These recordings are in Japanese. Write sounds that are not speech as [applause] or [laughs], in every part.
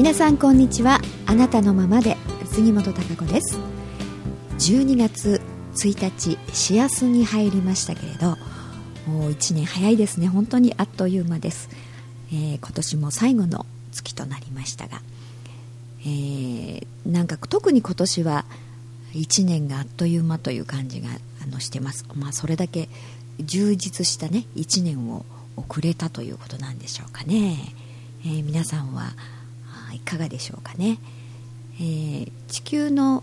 皆さんこんにちは。あなたのままで杉本孝子です。12月1日幸せに入りましたけれどもう1年早いですね。本当にあっという間です、えー、今年も最後の月となりましたが、えー、なんか特に今年は1年があっという間という感じがあのしてます、まあ、それだけ充実したね1年を遅れたということなんでしょうかね、えー、皆さんはいかがでしょうかね、えー、地球の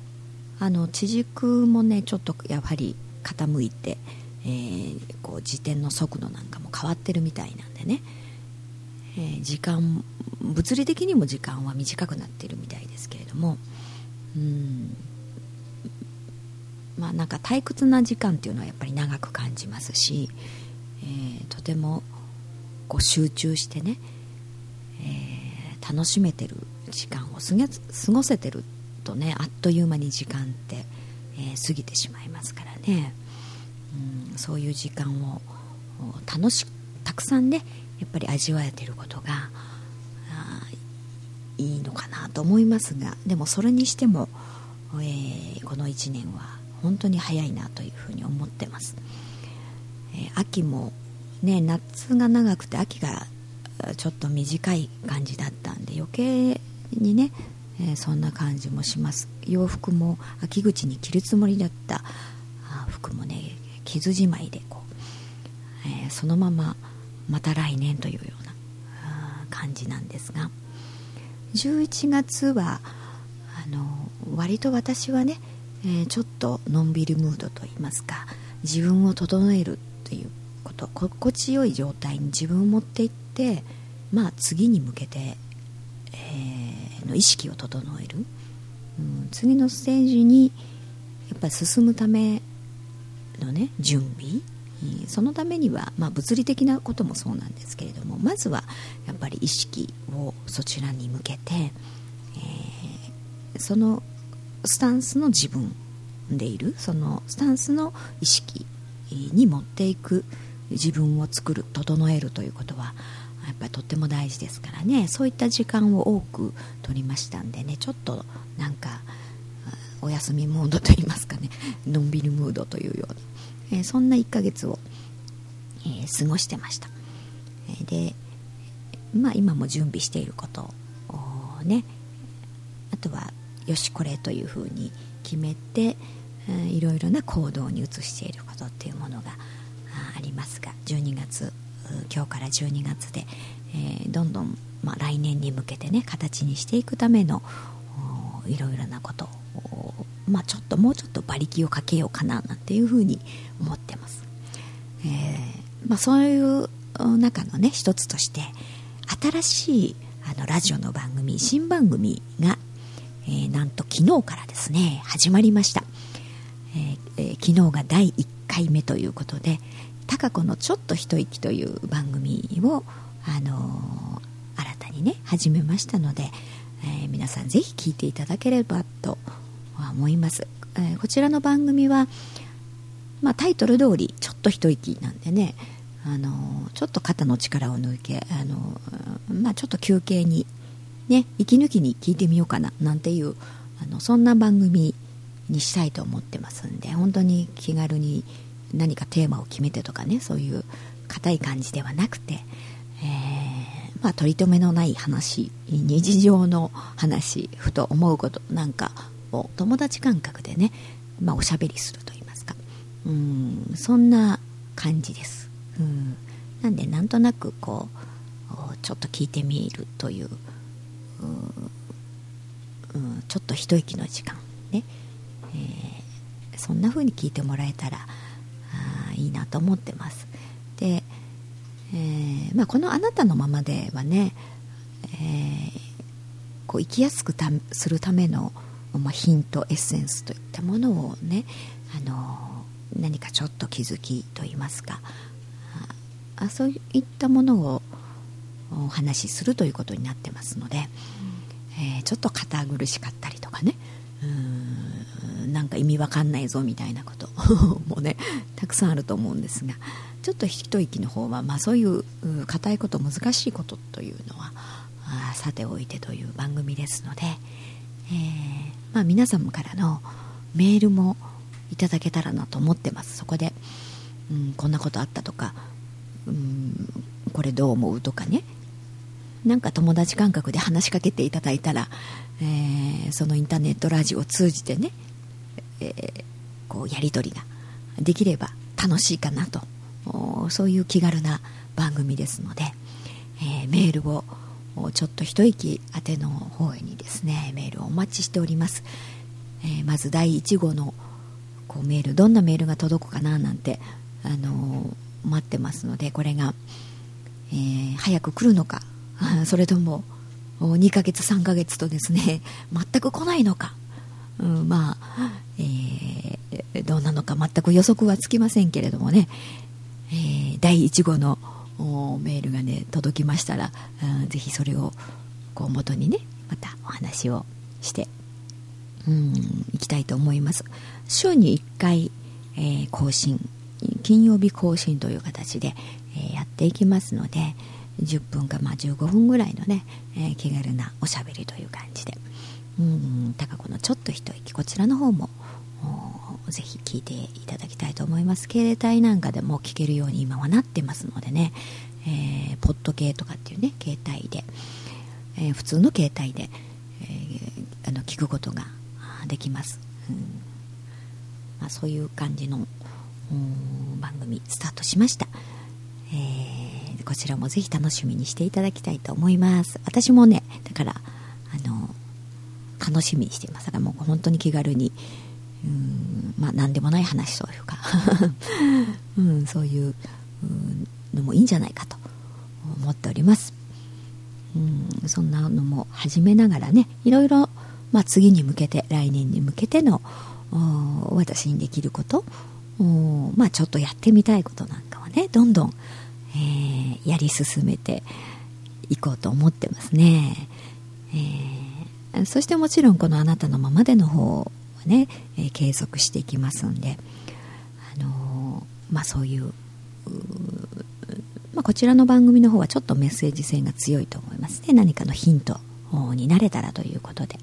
あの地軸もねちょっとやはり傾いて、えー、こう自転の速度なんかも変わってるみたいなんでね、えー、時間物理的にも時間は短くなってるみたいですけれども。うん。まあなんか退屈な時間っていうのはやっぱり長く感じますし、えー、とてもこう集中してね、楽しめてる時間を過ごせてるとねあっという間に時間って、えー、過ぎてしまいますからね、うん、そういう時間を楽したくさんねやっぱり味わえてることがいいのかなと思いますがでもそれにしても、えー、この1年は本当に早いなというふうに思ってます、えー、秋もね夏が長くて秋がちょっと短い感じだったんで余計にね、えー、そんな感じもします。洋服も秋口に着るつもりだった。服もね傷じまいでこう、えー、そのまままた来年というような感じなんですが。11月はあの割と私はね、えー、ちょっとのんびりムードといいますか自分を整えるということ心地よい状態に自分を持っていってまあ次に向けて、えー、の意識を整える、うん、次のステージにやっぱり進むためのね準備。そのためには、まあ、物理的なこともそうなんですけれどもまずはやっぱり意識をそちらに向けて、えー、そのスタンスの自分でいる。そのスタンスの意識に持っていく自分を作る整えるということはぱりとっても大事ですからね。そういった時間を多く取りましたんでね。ちょっとなんかお休みモードといいますかね。[laughs] のんびりムードというような、えー、そんな1ヶ月を、えー、過ごしてました、えー、でまあ今も準備していることをねあとはよしこれというふうに決めて、えー、いろいろな行動に移していることっていうものがありますが12月今日から12月で、えー、どんどん、まあ、来年に向けてね形にしていくためのいろいろなことを、まあ、ちょっともうちょっと馬力をかけようかななんていうふうに思ってます、えー、まあ、そういう中のね一つとして新しいあのラジオの番組新番組が、えー、なんと昨日からですね始まりました、えー、昨日が第1回目ということで高子のちょっと一息という番組を、あのー、新たにね始めましたので、えー、皆さんぜひ聞いていただければと思います、えー、こちらの番組は、まあ、タイトル通りちょっと一息なんでねあのちょっと肩の力を抜けあの、まあ、ちょっと休憩に、ね、息抜きに聞いてみようかななんていうあのそんな番組にしたいと思ってますんで本当に気軽に何かテーマを決めてとかねそういう硬い感じではなくて、えー、まあ、取り留めのない話日常の話ふと思うことなんかを友達感覚でね、まあ、おしゃべりすると言いますか。うんそんな感じです。うん。なんでなんとなくこうちょっと聞いてみるといううん、ちょっと一息の時間ね、えー、そんな風に聞いてもらえたらいいなと思ってます。で、えー、まあ、この「あなたのままで」はね、えー、こう生きやすくするための、まあ、ヒントエッセンスといったものをね、あのー、何かちょっと気づきといいますかあそういったものをお話しするということになってますので、えー、ちょっと堅苦しかったりとかねうん。なんか意味わかんないぞみたいなこと。[laughs] もねたくさんあると思うんですが。ちょっと一息の方は、まあ、そういう硬いこと難しいことというのはさておいてという番組ですので、えーまあ、皆様からのメールもいただけたらなと思ってます。そこで、うん、こんなことあったとか、うん、これどう思うとかね。なんか友達感覚で話しかけていただいたら、えー、そのインターネットラジオを通じてね、えー、こうやり取りができれば楽しいかなと。そういう気軽な番組ですので、えー、メールをちょっと一息宛ての方にですねメールをお待ちしております、えー、まず第1号のこうメールどんなメールが届くかななんて、あのー、待ってますのでこれが、えー、早く来るのか [laughs] それとも2ヶ月3ヶ月とですね [laughs] 全く来ないのか、うん、まあ、えー、どうなのか全く予測はつきませんけれどもね、えー、第1号のメールがね届きましたら、うん、ぜひそれをこう元にねまたお話をしてうんいきたいと思います。週に1回、えー、更新金曜日更新という形で、えー、やっていきますので10分かまあ15分ぐらいのね、えー、気軽なおしゃべりという感じで。うん高子のちょっと一息。こちらの方もぜひ聞いていただきたいと思います。携帯なんかでも聞けるように今はなってますのでね、えー、ポッド系とかっていうね携帯で、えー、普通の携帯で、えー、あの聞くことができます、うん。まあ、そういう感じの番組スタートしました、えー、こちらもぜひ楽しみにしていただきたいと思います。私もねだからあの楽しみにしています。だからもう本当に気軽に。うんまあ何でもない話というか。[laughs] うん、そういうのもいいんじゃないかと思っております、うん、そんなのも始めながらねいろいろ、まあ、次に向けて来年に向けての私にできること。まあちょっとやってみたいことなんかはねどんどん、えー、やり進めていこうと思ってますね、えー、そしてもちろんこのあなたのままでの方ね、えー、継続していきますんで、あのー、まあ、そういうまあ、こちらの番組の方はちょっとメッセージ性が強いと思います。ね何かのヒントになれたらということで、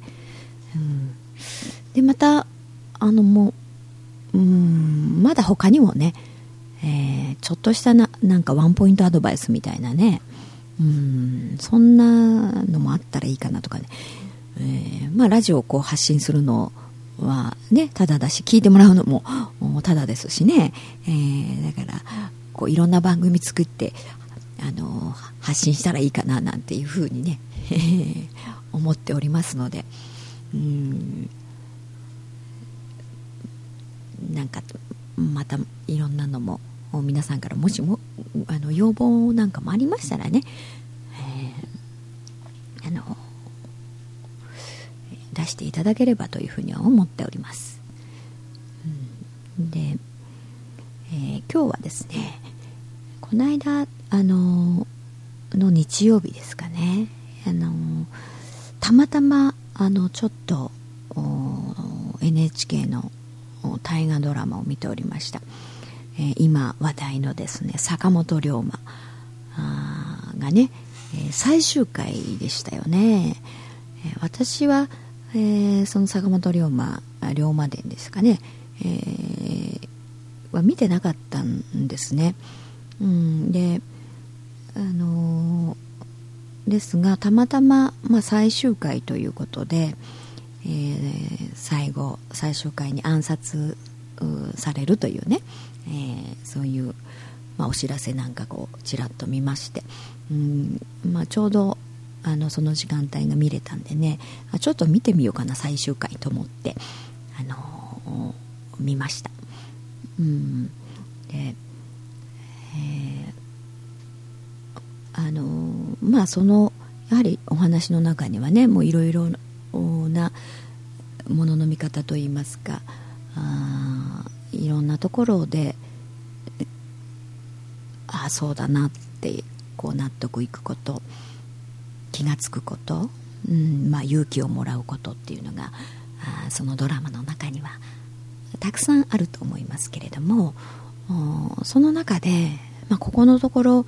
うん、でまたあのもううんまだ他にもね、えー、ちょっとしたななんかワンポイントアドバイスみたいなねうんそんなのもあったらいいかなとかね、えー、まあ、ラジオをこう発信するのはね、ただだし、聞いてもらうのも [laughs] ただですしね、えー、だから、こういろんな番組作って、あの発信したらいいかななんていうふうにね、[laughs] 思っておりますので、うん、なんか、またいろんなのも、皆さんからもしもあの要望なんかもありましたらね、えー、あの出していただければというふうには思っております、うん、で、えー、今日はですねこの間あのの日曜日ですかねあのたまたまあのちょっと NHK の大河ドラマを見ておりました、えー、今話題のですね坂本龍馬がね、えー、最終回でしたよね、えー、私はえー、その坂本龍馬龍馬伝ですかね、えー、は見てなかったんですね、うん、であのー、ですがたまたま、まあ、最終回ということで、えー、最後最終回に暗殺されるというね、えー、そういう、まあ、お知らせなんかこうちらっと見まして、うんまあ、ちょうどあのその時間帯が見れたんでねちょっと見てみようかな最終回と思って、あのー、見ました。うん。で、えー、あのー、まあそのやはりお話の中にはねもういろいろなものの見方といいますかあいろんなところでああそうだなってこう納得いくこと。気が付くこと、うんまあ、勇気をもらうことっていうのがあそのドラマの中にはたくさんあると思いますけれどもその中で、まあ、ここのところ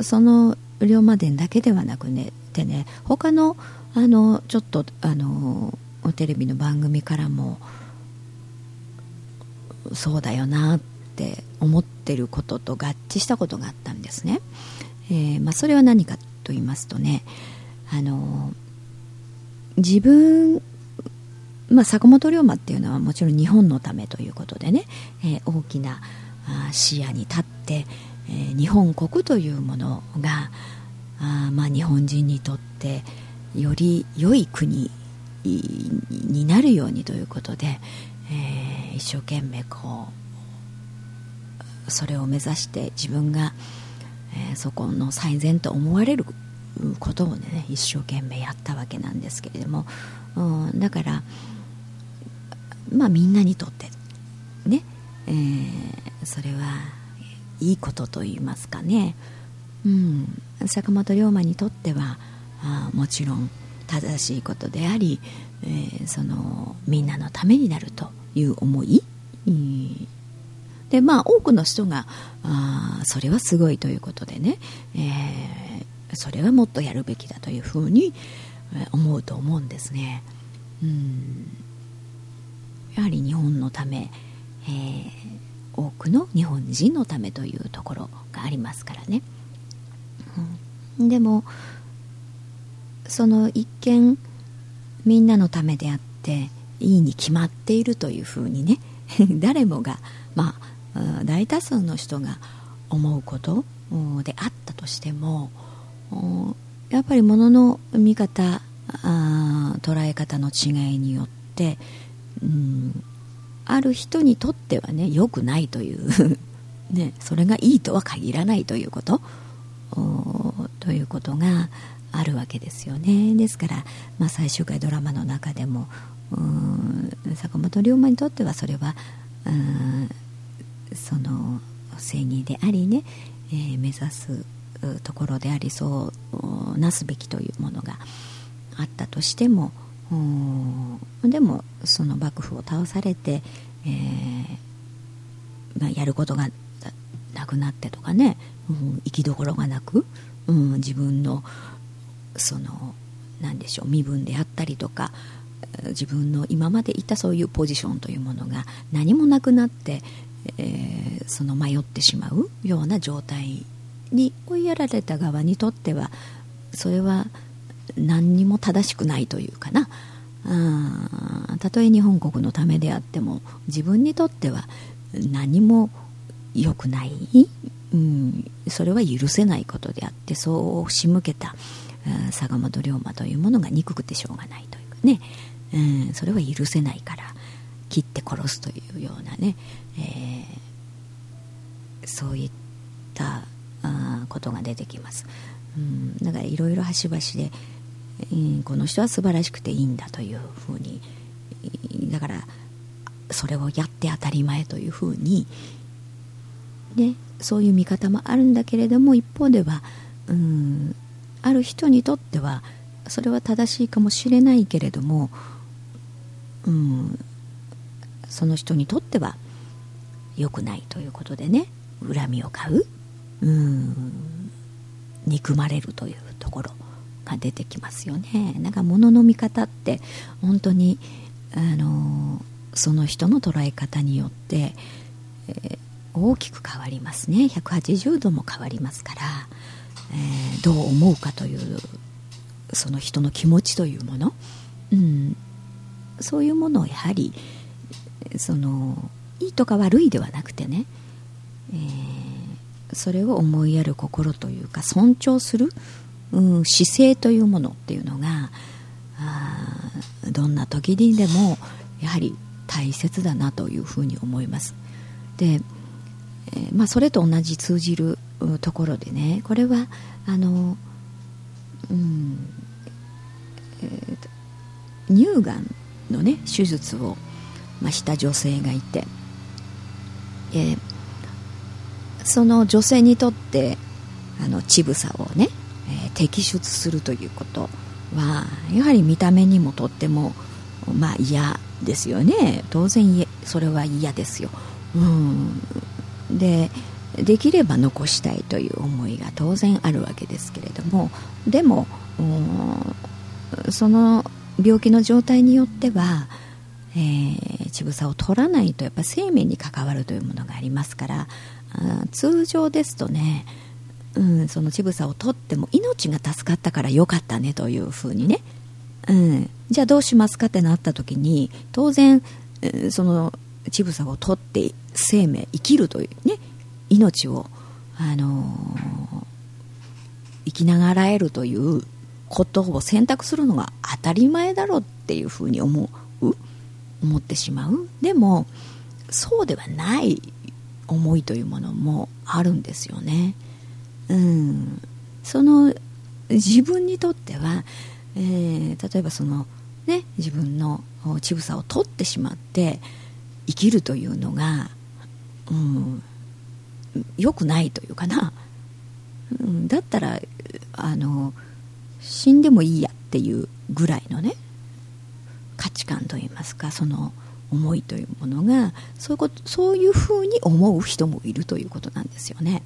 その龍馬伝だけではなくねてね他のあのちょっとあのテレビの番組からもそうだよなって思ってることと合致したことがあったんですね、えー、まあ、それは何かと言いますとねあの自分まあ、坂本龍馬っていうのはもちろん日本のためということでね、えー、大きな視野に立って、えー、日本国というものがあ、まあ、日本人にとってより良い国になるようにということで、えー、一生懸命こうそれを目指して自分が、えー、そこの最善と思われることをね一生懸命やったわけなんですけれども、うん、だからまあみんなにとってね、えー、それはいいことと言いますかね、うん、坂本龍馬にとってはあもちろん正しいことであり、えー、そのみんなのためになるという思い、うん、でまあ多くの人があそれはすごいということでね、えー、それはもっとやるべきだというふうに思うと思うんですね。うん。やはり日本のため、えー、多くの日本人のためというところがありますからね、うん、でもその一見みんなのためであっていいに決まっているというふうにね [laughs] 誰もがまあ大多数の人が思うことであったとしてもやっぱりものの見方捉え方の違いによって、うん、ある人にとってはね良くないという [laughs] ね、それがいいとは限らないということということがあるわけですよね。ですから、まあ、最終回ドラマの中でも坂本龍馬にとってはそれはその正義でありね、えー、目指すところでありそうなすべきというものがあったとしてもでもその幕府を倒されて、えーまあ、やることがなくなってとかね、うん、生きどころがなく、うん、自分のその何でしょう身分であったりとか自分の今までいたそういうポジションというものが何もなくなって、えー、その迷ってしまうような状態に追いやられた側にとってはそれは何にも正しくないというかな。たとえ日本国のためであっても自分にとっては何も良くない、うん、それは許せないことであってそう仕向けた坂本龍馬というものが憎くてしょうがないというかね、うん、それは許せないから切って殺すというようなね、えー、そういったあことが出てきます、うん、だからいろいろ端々で、うん、この人は素晴らしくていいんだというふうにだからそれをやって当たり前というふうに、ね、そういう見方もあるんだけれども一方では、うん、ある人にとってはそれは正しいかもしれないけれども、うん、その人にとっては良くないということでね。恨みを買う、うん、憎まれるというところが出てきますよね。なんか物の見方って本当にあのその人の捉え方によって、えー、大きく変わりますね。180度も変わりますから、えー、どう思うかというその人の気持ちというもの、うん、そういうものをやはりそのいいとか悪いではなくてね、えー、それを思いやる心というか尊重する、うん、姿勢というものっていうのがどんな時にでもやはり大切だなというふうに思います。で、えー、まあ、それと同じ通じるところでねこれはあの、うんえー、乳がんのね手術を、ま、した女性がいて、えー、その女性にとってあの乳房をね、えー、摘出するということはやはり見た目にもとってもまあ嫌ですよね。当然それは嫌ですよ、うん、でできれば残したいという思いが当然あるわけですけれどもでもその病気の状態によっては、えー、乳房を取らないとやっぱ生命に関わるというものがありますから通常ですとね、うん、その乳房を取っても命が助かったからよかったねというふうにね、うん、じゃあどうしますかってなった時に当然、その乳房を取って生命生きるというね命を、あのー、生きながらえるということを選択するのが当たり前だろうっていうふうに思う思ってしまう。でもそうではない思いというものもあるんですよね。うん、その自分にとっては、えー、例えばその、ね、自分の乳房を取ってしまって生きるというのが、うん、良くないというかな、うん、だったらあの死んでもいいやっていうぐらいのね。価値観といいますかその思いというものがそういうことそういうふうに思う人もいるということなんですよね。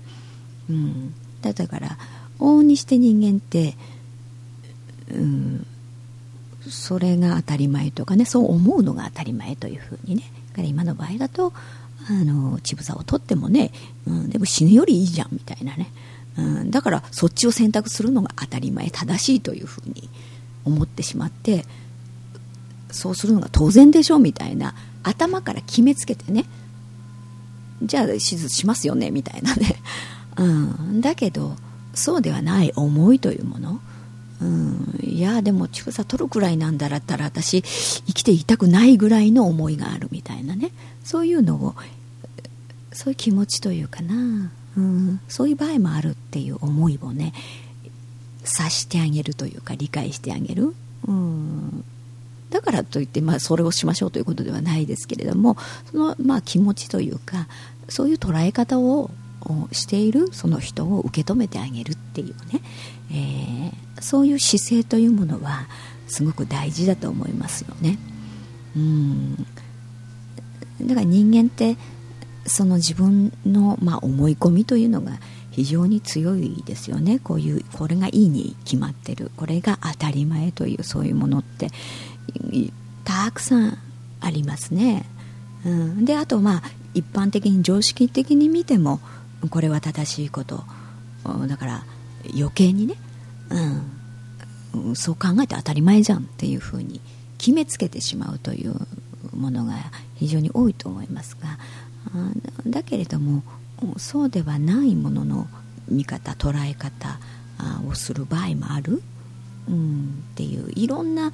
うん、だから往々にして人間って、うん、それが当たり前とかねそう思うのが当たり前というふうにね。だから今の場合だとあの乳房を取ってもね、うん、でも死ぬよりいいじゃんみたいなね、うん、だからそっちを選択するのが当たり前正しいというふうに思ってしまってそうするのが当然でしょみたいな頭から決めつけてね。じゃあ手術しますよねみたいなね、[laughs] うん、だけどそうではない思いというもの、うん、いやでも乳房取るくらいなんだったら私生きていたくないぐらいの思いがあるみたいなね。そういうのをそういう気持ちというかな、うん、そういう場合もあるっていう思いをね察してあげるというか理解してあげる、うん、だからといって、まあ、それをしましょうということではないですけれどもその、まあ、気持ちというかそういう捉え方をしているその人を受け止めてあげるっていうね、えー、そういう姿勢というものはすごく大事だと思いますよね。うん。だから人間ってその自分の、まあ、思い込みというのが非常に強いですよね。こういうこれがいいに決まってる。これが当たり前というそういうものって。たくさんありますね、うん、であとまあ一般的に常識的に見てもこれは正しいこと。だから余計にね、うん、そう考えて当たり前じゃんっていうふうに決めつけてしまうというものが非常に多いと思いますが。だけれどもそうではないものの見方捉え方をする場合もある、うん、っていういろんな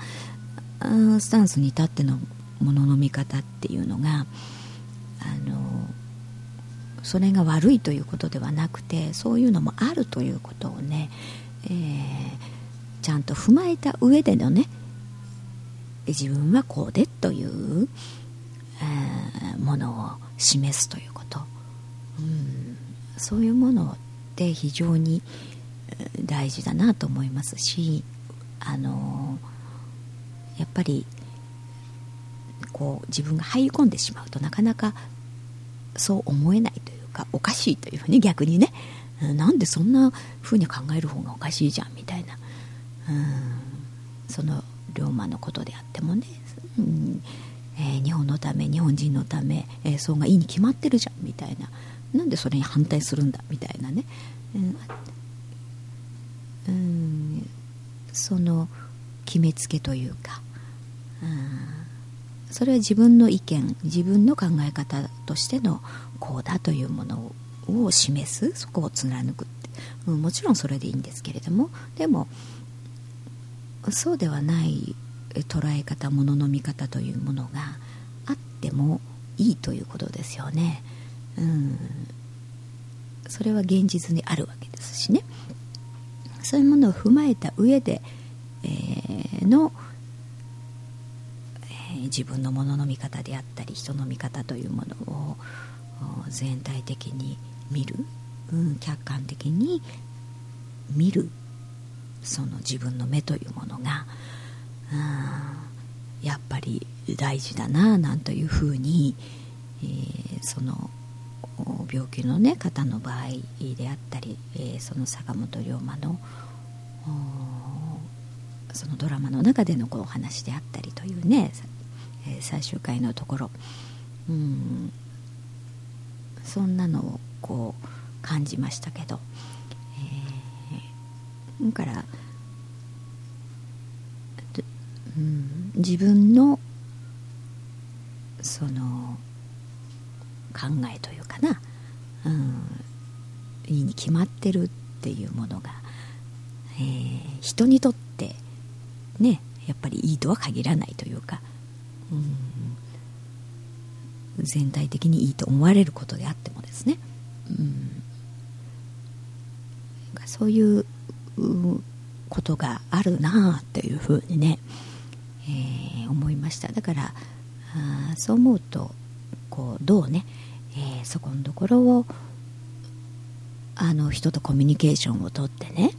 スタンスに立ってのものの見方っていうのがあのそれが悪いということではなくてそういうのもあるということをね、えー、ちゃんと踏まえた上でのね自分はこうでという、えー、ものを示すということ、うん、そういうものって非常に大事だなと思いますしあのやっぱりこう自分が入り込んでしまうとなかなかそう思えないというかおかしいというふうに [laughs] 逆にね。なんでそんな風に考える方がおかしいじゃんみたいな。うんその龍馬のことであってもね、うんえー、日本のため日本人のため、えー、そうがいいに決まってるじゃんみたいな。なんでそれに反対するんだみたいなね、うん、その決めつけというか、それは自分の意見自分の考え方としてのこうだというものを示す。そこを貫く。って、うん、もちろんそれでいいんですけれどもでもそうではない捉え方ものの見方というものがあってもいいということですよね。うん、それは現実にあるわけです。しねそういうものを踏まえた上で、の、自分のものの見方であったり人の見方というものを全体的に見る、うん、客観的に見る。その自分の目というものが、うん、やっぱり大事だななんというふうに、えー、その病気の、ね、方の場合であったり、えー、その坂本龍馬のそのドラマの中でのこうお話であったりというね、えー、最終回のところ。うん。そんなのをこう感じましたけど、えー、だからうん、自分のその考えというかな、うん、いいに決まってるっていうものが、えー、人にとってねやっぱりいいとは限らないというか、全体的にいいと思われることであってもですね、うん、そういうことがあるなあっていうふうにね、えー、思いました。だからあそう思うとこうどうね、えー、そこのところをあの人とコミュニケーションをとってね、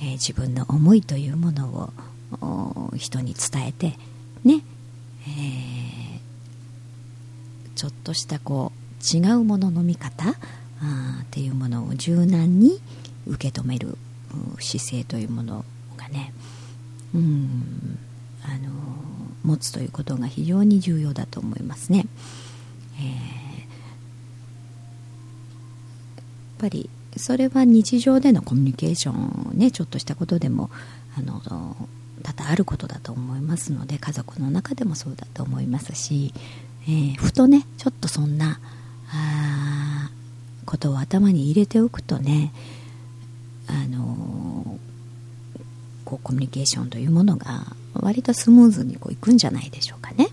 えー、自分の思いというものを人に伝えてね、えー、ちょっとしたこう違うものの見方？あっていうものを柔軟に受け止める姿勢というものがねうんあの持つということが非常に重要だと思いますね。えー、やっぱりそれは日常でのコミュニケーションねちょっとしたことでもあの多々あることだと思いますので家族の中でもそうだと思いますし、えー、ふとねちょっとそんなあことを頭に入れておくとねあのこうコミュニケーションというものが割とスムーズにこういくんじゃないでしょうかね。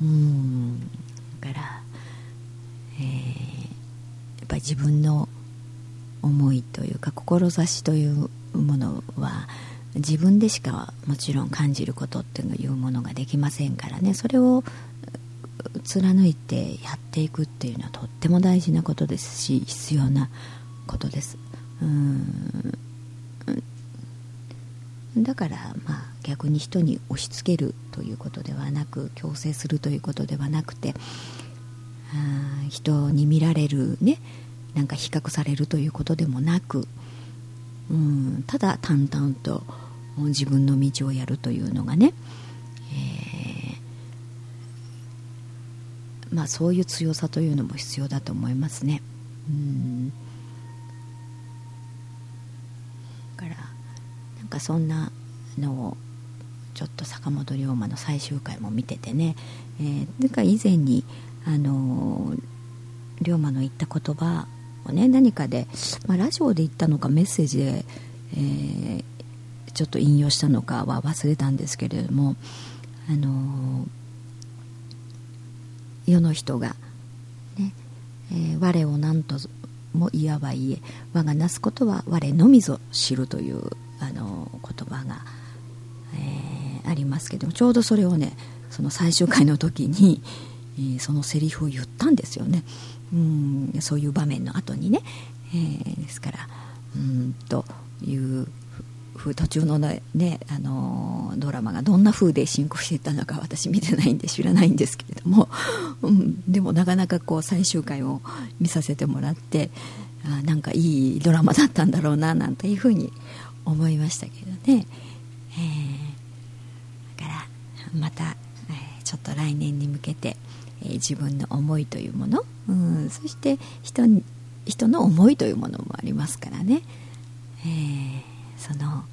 うんだから、えー、やっぱり自分の思いというか志というものは自分でしかもちろん感じることっていうものができませんからね。それを貫いてやっていくっていうのはとっても大事なことですし必要なことです。うん。だからまあ逆に人に押し付けるということではなく強制するということではなくて人に見られるねなんか比較されるということでもなくうんただ淡々と自分の道をやるというのがね、えー、まあそういう強さというのも必要だと思いますね。うんからなんかそんなのをちょっと坂本龍馬の最終回も見ててね、えー、か以前にあの龍馬の言った言葉をね何かで、まあ、ラジオで言ったのかメッセージで、えー、ちょっと引用したのかは忘れたんですけれどもあの世の人がね、えー、我を何ともいわば言え我がなすことは我のみぞ知るというあの言葉が、えー、ありますけどもちょうどそれをねその最終回の時に、えー、そのセリフを言ったんですよね。うんそういう場面の後にね、えー、ですからうんという途中のね、あのドラマがどんな風で進行していたのか私見てないんで知らないんですけれども、うん、でもなかなかこう最終回を見させてもらってあなんかいいドラマだったんだろうななんていうふうに思いましたけどね、えー、だからまた、えー、ちょっと来年に向けて、えー、自分の思いというもの、うん、そして人人の思いというものもありますからね、えーその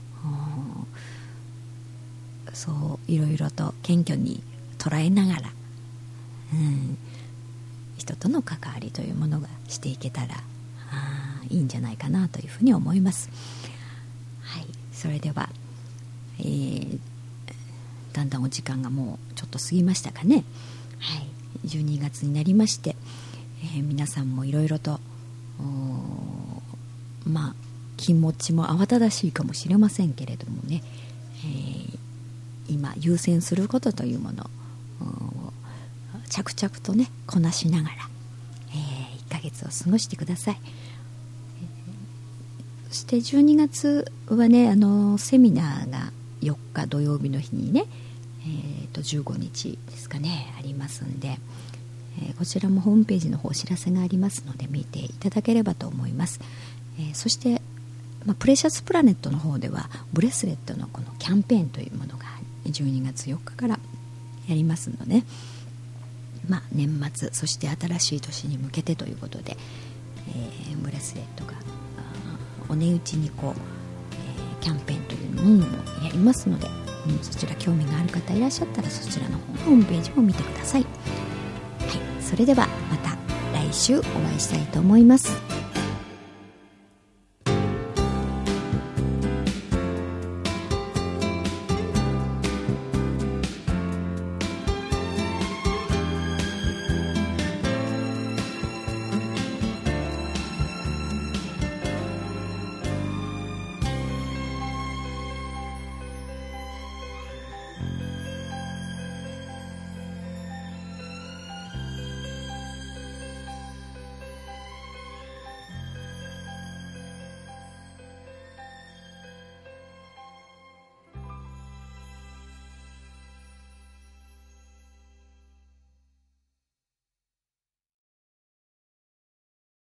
そういろいろと謙虚に捉えながら、うん、人との関わりというものがしていけたらあいいんじゃないかなというふうに思います。はい、それでは、えー、だんだんお時間がもうちょっと過ぎましたかね。はい、12月になりまして、えー、皆さんもいろいろとまあ気持ちも慌ただしいかもしれませんけれどもね、えー、今優先することというものを着々とねこなしながら、えー、1ヶ月を過ごしてください、えー、そして12月はねあのセミナーが4日土曜日の日にね、えーと、15日ですかねありますんで、え、こちらもホームページの方お知らせがありますので見ていただければと思います、え、そしてまあ、プレシャスプラネットの方ではブレスレットのこのキャンペーンというものが12月4日からやりますので、まあ、年末そして新しい年に向けてということで、えー、ブレスレットがお値打ちにこう、えー、キャンペーンというものもやりますので、うん、そちら興味がある方いらっしゃったらそちらの方のホームページも見てくださ、い、それではまた来週お会いしたいと思います。